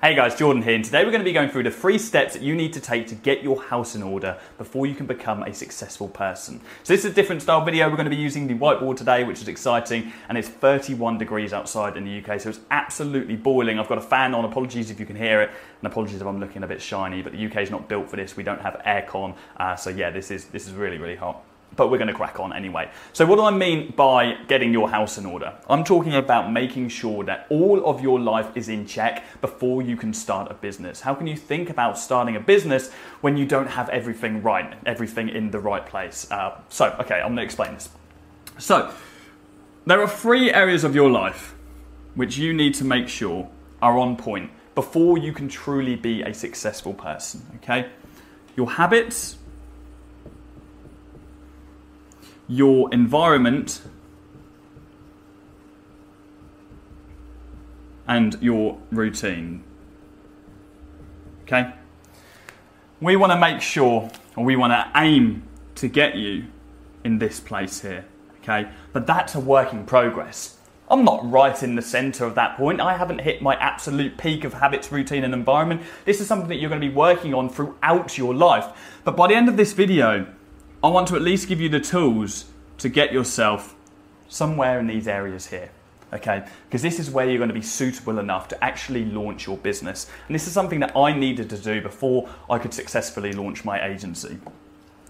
Hey guys, Jordan here, and today we're going to be going through the three steps that you need to take to get your house in order before you can become a successful person. So this is a different style video. We're going to be using the whiteboard today, which is exciting, and it's 31 degrees outside in the UK, so it's absolutely boiling. I've got a fan on, apologies if you can hear it, and apologies if I'm looking a bit shiny, but the UK is not built for this. We don't have aircon, uh, so yeah, this is, this is really, really hot but we're going to crack on anyway. So, what do I mean by getting your house in order? I'm talking about making sure that all of your life is in check before you can start a business. How can you think about starting a business when you don't have everything right, everything in the right place? Uh, so, okay, I'm going to explain this. So, there are three areas of your life which you need to make sure are on point before you can truly be a successful person, okay? Your habits, your environment and your routine. Okay? We want to make sure, or we want to aim to get you in this place here. Okay? But that's a work in progress. I'm not right in the center of that point. I haven't hit my absolute peak of habits, routine, and environment. This is something that you're going to be working on throughout your life. But by the end of this video, I want to at least give you the tools to get yourself somewhere in these areas here. Okay, because this is where you're going to be suitable enough to actually launch your business. And this is something that I needed to do before I could successfully launch my agency.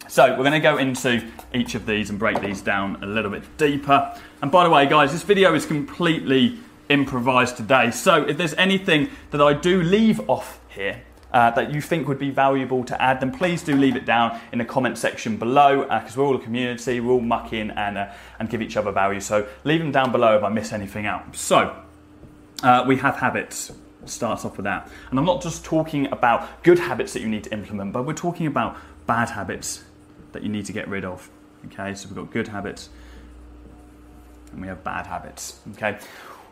So, we're going to go into each of these and break these down a little bit deeper. And by the way, guys, this video is completely improvised today. So, if there's anything that I do leave off here, uh, that you think would be valuable to add, then please do leave it down in the comment section below because uh, we're all a community, we're all muck in and, uh, and give each other value. So leave them down below if I miss anything out. So uh, we have habits. Starts off with that. And I'm not just talking about good habits that you need to implement, but we're talking about bad habits that you need to get rid of. Okay, so we've got good habits and we have bad habits. Okay,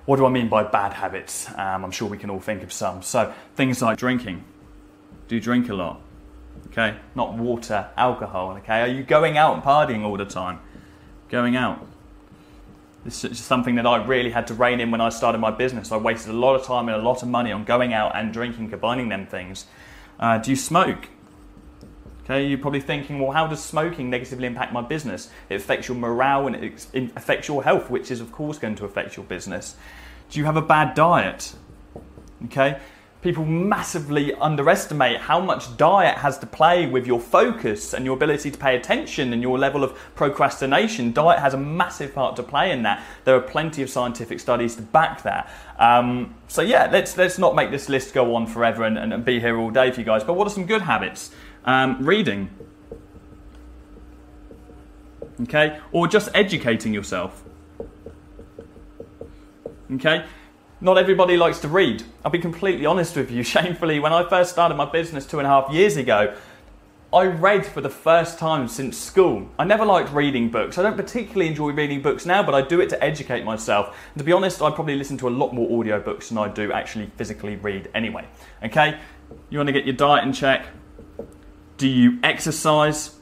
what do I mean by bad habits? Um, I'm sure we can all think of some. So, things like drinking, do you drink a lot. Okay, not water, alcohol. Okay, are you going out and partying all the time? Going out. This is something that I really had to rein in when I started my business. I wasted a lot of time and a lot of money on going out and drinking, combining them things. Uh, do you smoke? Okay, you're probably thinking, well, how does smoking negatively impact my business? It affects your morale and it affects your health, which is, of course, going to affect your business. Do you have a bad diet? Okay, people massively underestimate how much diet has to play with your focus and your ability to pay attention and your level of procrastination. Diet has a massive part to play in that. There are plenty of scientific studies to back that. Um, so yeah, let's let's not make this list go on forever and, and, be here all day for you guys. But what are some good habits? Um, reading. Okay, or just educating yourself. Okay, not everybody likes to read. I'll be completely honest with you. Shamefully, when I first started my business two and a half years ago, I read for the first time since school. I never liked reading books. I don't particularly enjoy reading books now, but I do it to educate myself. And to be honest, I probably listen to a lot more audiobooks than I do actually physically read anyway. Okay? You want to get your diet in check? Do you exercise?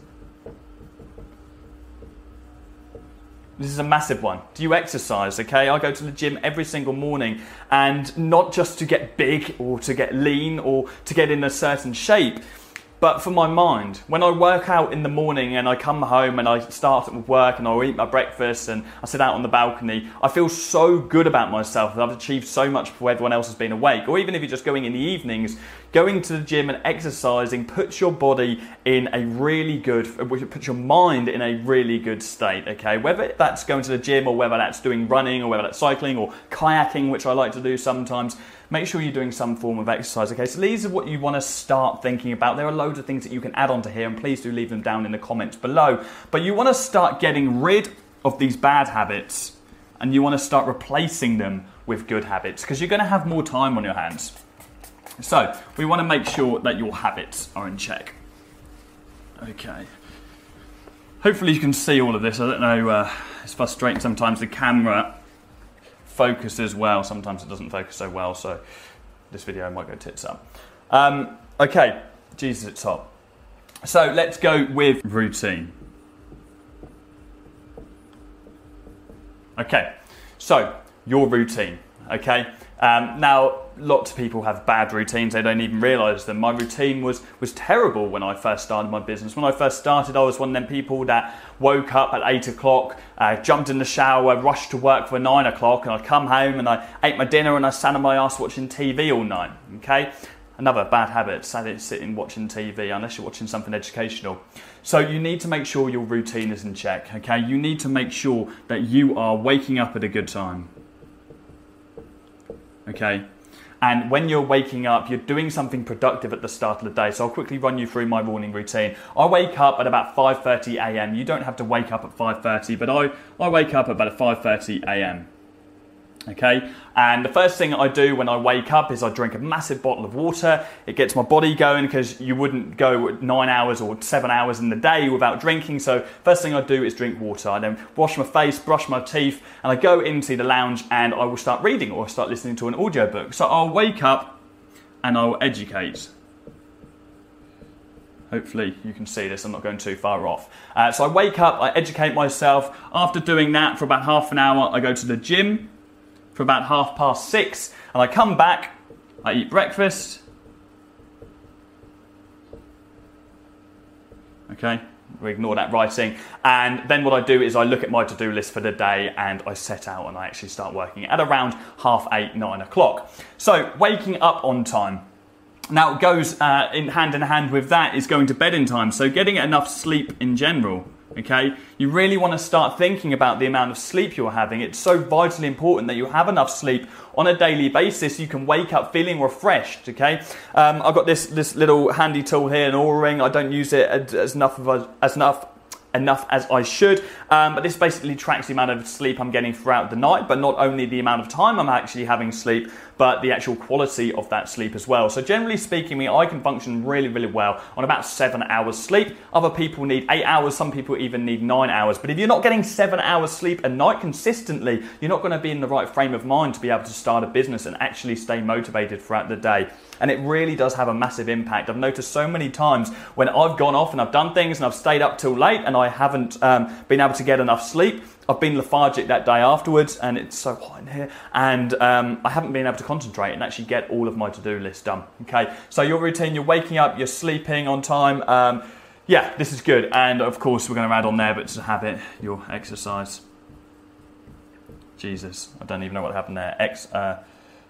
This is a massive one. Do you exercise? Okay, I go to the gym every single morning, and not just to get big or to get lean or to get in a certain shape but for my mind, when I work out in the morning and I come home and I start with work and I eat my breakfast and I sit out on the balcony, I feel so good about myself that I've achieved so much before everyone else has been awake. Or even if you're just going in the evenings, going to the gym and exercising puts your body in a really good, puts your mind in a really good state, okay? Whether that's going to the gym or whether that's doing running or whether that's cycling or kayaking, which I like to do sometimes, make sure you're doing some form of exercise. Okay, so these are what you want to start thinking about. There are loads of things that you can add onto here, and please do leave them down in the comments below. But you want to start getting rid of these bad habits and you want to start replacing them with good habits because you're going to have more time on your hands. So, we want to make sure that your habits are in check. Okay. Hopefully, you can see all of this. I don't know, uh, it's frustrating sometimes. The camera focuses well. Sometimes it doesn't focus so well, so this video might go tits up. Um, okay, Jesus at top. So let's go with routine. Okay, so your routine. Okay, um, now lots of people have bad routines, they don't even realise them. My routine was, was terrible when I first started my business. When I first started, I was one of them people that woke up at 8 o'clock, uh, jumped in the shower, rushed to work for 9 o'clock, and I'd come home and I ate my dinner and I sat on my ass watching TV all night. Okay? Another bad habit, sitting watching TV, unless you're watching something educational. So you need to make sure your routine is in check, okay? You need to make sure that you are waking up at a good time. Okay? And when you're waking up, you're doing something productive at the start of the day. So I'll quickly run you through my morning routine. I wake up at about 5:30 a.m. You don't have to wake up at 5:30, but I, I wake up at about 5:30 a.m. Okay, and the first thing I do when I wake up is I drink a massive bottle of water. It gets my body going because you wouldn't go nine hours or seven hours in the day without drinking. So, first thing I do is drink water. I then wash my face, brush my teeth, and I go into the lounge and I will start reading or start listening to an audiobook. So, I'll wake up and I'll educate. Hopefully, you can see this, I'm not going too far off. Uh, so, I wake up, I educate myself. After doing that for about half an hour, I go to the gym for about half past six, and I come back, I eat breakfast. Okay, we ignore that writing. And then what I do is I look at my to do list for the day and I set out and I actually start working at around half eight, nine o'clock. So, waking up on time. Now, it goes uh, in hand in hand with that is going to bed in time. So, getting enough sleep in general okay? You really want to start thinking about the amount of sleep you're having. It's so vitally important that you have enough sleep on a daily basis. You can wake up feeling refreshed, okay? Um, I've got this, this little handy tool here, an Oura ring. I don't use it as enough, of, a, as enough enough as I should. Um, but this basically tracks the amount of sleep I'm getting throughout the night, but not only the amount of time I'm actually having sleep, but the actual quality of that sleep as well. So generally speaking, I can function really, really well on about seven hours sleep. Other people need eight hours, some people even need nine hours. But if you're not getting seven hours sleep a night consistently, you're not going to be in the right frame of mind to be able to start a business and actually stay motivated throughout the day. And it really does have a massive impact. I've noticed so many times when I've gone off and I've done things and I've stayed up till late and I haven't um, been able to get enough sleep I've been lethargic that day afterwards, and it's so hot in here, and um, I haven't been able to concentrate and actually get all of my to-do list done. Okay, so your routine: you're waking up, you're sleeping on time. Um, yeah, this is good, and of course we're going to add on there, but to habit, your exercise. Jesus, I don't even know what happened there. Ex. Uh,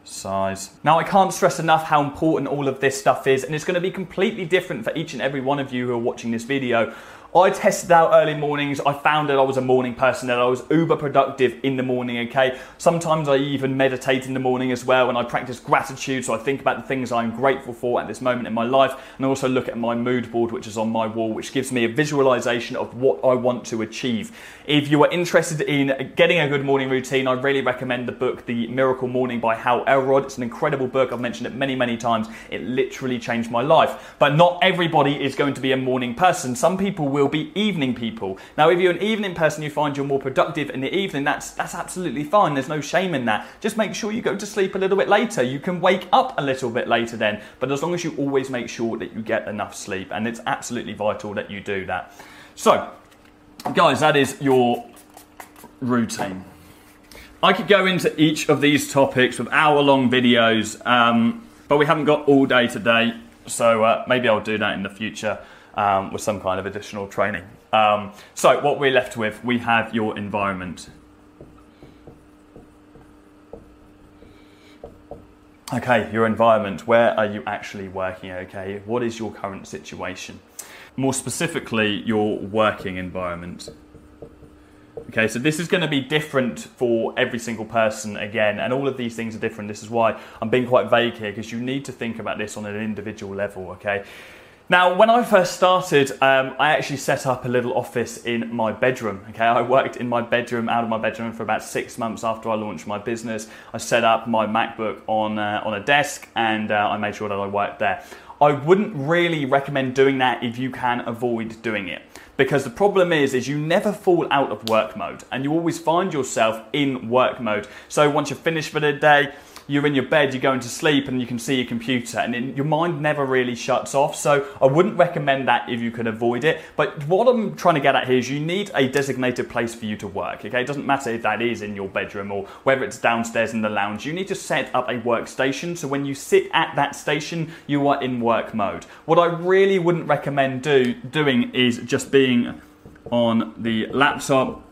size. Now, I can't stress enough how important all of this stuff is, and it's going to be completely different for each and every one of you who are watching this video. I tested out early mornings. I found that I was a morning person, that I was uber productive in the morning, okay? Sometimes I even meditate in the morning as well, and I practice gratitude. So I think about the things I'm grateful for at this moment in my life, and I also look at my mood board, which is on my wall, which gives me a visualization of what I want to achieve. If you are interested in getting a good morning routine, I really recommend the book, The Miracle Morning by Hal Elrod. It's an incredible book. I've mentioned it many, many times. It literally changed my life. But not everybody is going to be a morning person. Some people will will be evening people. Now, if you're an evening person, you find you're more productive in the evening, that's, that's absolutely fine. There's no shame in that. Just make sure you go to sleep a little bit later. You can wake up a little bit later then, but as long as you always make sure that you get enough sleep, and it's absolutely vital that you do that. So, guys, that is your routine. I could go into each of these topics with hour long videos, um, but we haven't got all day today, so uh, maybe I'll do that in the future um, with some kind of additional training. Um, so, what we're left with, we have your environment. Okay, your environment. Where are you actually working? Okay, what is your current situation? More specifically, your working environment. Okay, so this is going to be different for every single person again, and all of these things are different. This is why I'm being quite vague here because you need to think about this on an individual level. Okay, now, when I first started, um, I actually set up a little office in my bedroom. Okay, I worked in my bedroom, out of my bedroom, for about six months after I launched my business. I set up my MacBook on uh, on a desk, and uh, I made sure that I worked there. I wouldn't really recommend doing that if you can avoid doing it, because the problem is, is you never fall out of work mode, and you always find yourself in work mode. So once you're finished for the day you're in your bed, you're going to sleep, and you can see your computer, and it, your mind never really shuts off. So I wouldn't recommend that if you can avoid it. But what I'm trying to get at here is you need a designated place for you to work. Okay, it doesn't matter if that is in your bedroom or whether it's downstairs in the lounge. You need to set up a workstation so when you sit at that station, you are in work mode. What I really wouldn't recommend do doing is just being on the laptop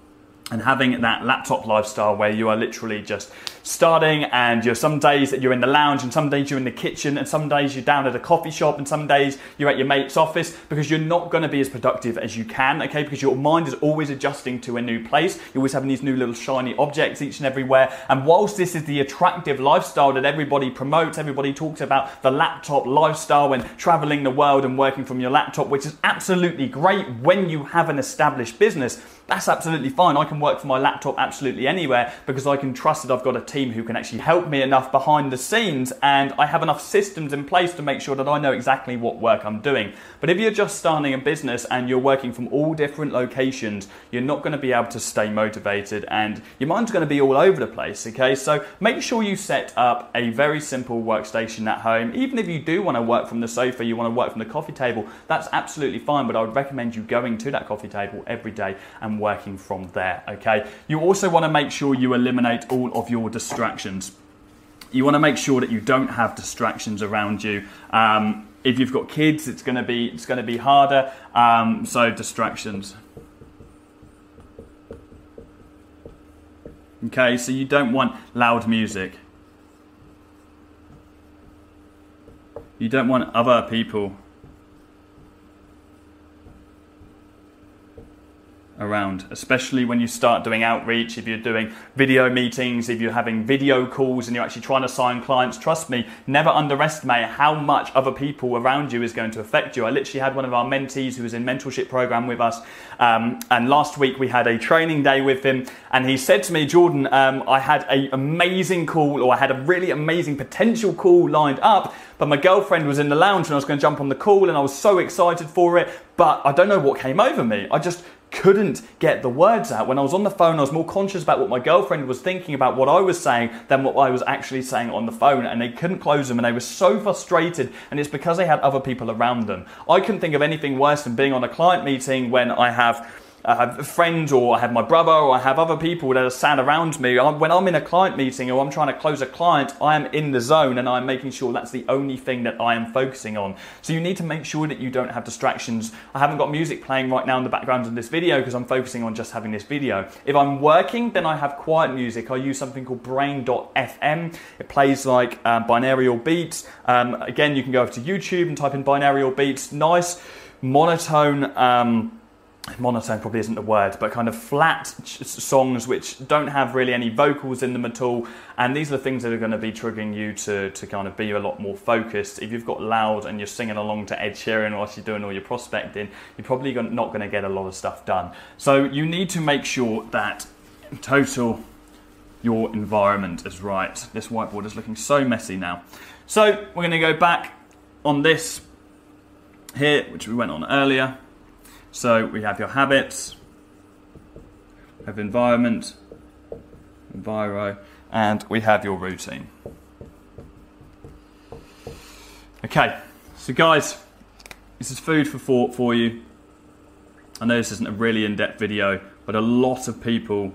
and having that laptop lifestyle where you are literally just starting and you're some days that you're in the lounge and some days you're in the kitchen and some days you're down at a coffee shop and some days you're at your mate's office because you're not going to be as productive as you can okay? Because your mind is always adjusting to a new place. You're always having these new little shiny objects each and everywhere. And whilst this is the attractive lifestyle that everybody promotes everybody talks about the laptop lifestyle and traveling the world and working from your laptop which is absolutely great when you have an established business that's absolutely fine. I can work from my laptop absolutely anywhere because I can trust that I've got a team who can actually help me enough behind the scenes and I have enough systems in place to make sure that I know exactly what work I'm doing. But if you're just starting a business and you're working from all different locations, you're not going to be able to stay motivated and your mind's going to be all over the place, okay? So make sure you set up a very simple workstation at home. Even if you do want to work from the sofa, you want to work from the coffee table, that's absolutely fine, but I would recommend you going to that coffee table every day and working from there, okay? You also want to make sure you eliminate all of your distractions. You want to make sure that you don't have distractions around you. Um, if you've got kids, it's going to be it's to be harder. Um, so distractions. Okay, so you don't want loud music. You don't want other people around, especially when you start doing outreach, if you're doing video meetings, if you're having video calls and you're actually trying to sign clients. Trust me, never underestimate how much other people around you is going to affect you. I literally had one of our mentees who was in mentorship program with us, um, and last week we had a training day with him, and he said to me, Jordan, um, I had an amazing call, or I had a really amazing potential call lined up, but my girlfriend was in the lounge and I was going to jump on the call, and I was so excited for it, but I don't know what came over me. I just couldn't get the words out. When I was on the phone, I was more conscious about what my girlfriend was thinking about what I was saying than what I was actually saying on the phone. And they couldn't close them and they were so frustrated. And it's because they had other people around them. I couldn't think of anything worse than being on a client meeting when I have I have friends or I have my brother or I have other people that are sat around me. When I'm in a client meeting or I'm trying to close a client, I am in the zone and I'm making sure that's the only thing that I am focusing on. So you need to make sure that you don't have distractions. I haven't got music playing right now in the background of this video because I'm focusing on just having this video. If I'm working, then I have quiet music. I use something called brain.fm. It plays like um, binaural beats. Um, again, you can go over to YouTube and type in binaural beats. Nice monotone. Um, monotone probably isn't the word, but kind of flat songs which don't have really any vocals in them at all. And these are the things that are going to be triggering you to, to kind of be a lot more focused. If you've got loud and you're singing along to Ed Sheeran whilst you're doing all your prospecting, you're probably not going to get a lot of stuff done. So you need to make sure that total your environment is right. This whiteboard is looking so messy now. So we're going to go back on this here, which we went on earlier. So we have your habits, we have environment, enviro, and we have your routine. Okay, so guys, this is food for thought for you. I know this isn't a really in depth video, but a lot of people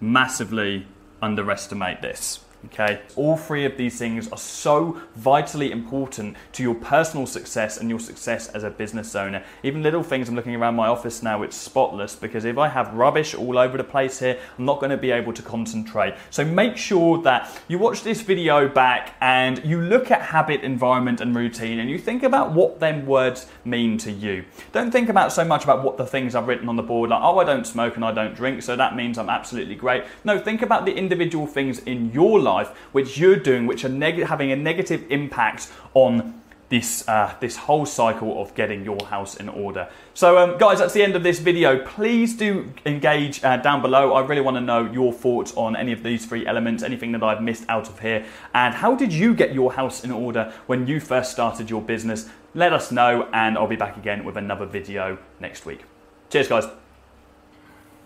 massively underestimate this. Okay, all three of these things are so vitally important to your personal success and your success as a business owner. Even little things, I'm looking around my office now, it's spotless because if I have rubbish all over the place here, I'm not going to be able to concentrate. So make sure that you watch this video back and you look at habit, environment, and routine and you think about what them words mean to you. Don't think about so much about what the things I've written on the board, like, oh, I don't smoke and I don't drink, so that means I'm absolutely great. No, think about the individual things in your life life which you're doing, which are neg- having a negative impact on this uh, this whole cycle of getting your house in order. So, um, guys, that's the end of this video. Please do engage uh, down below. I really want to know your thoughts on any of these three elements, anything that I've missed out of here, and how did you get your house in order when you first started your business? Let us know, and I'll be back again with another video next week. Cheers, guys.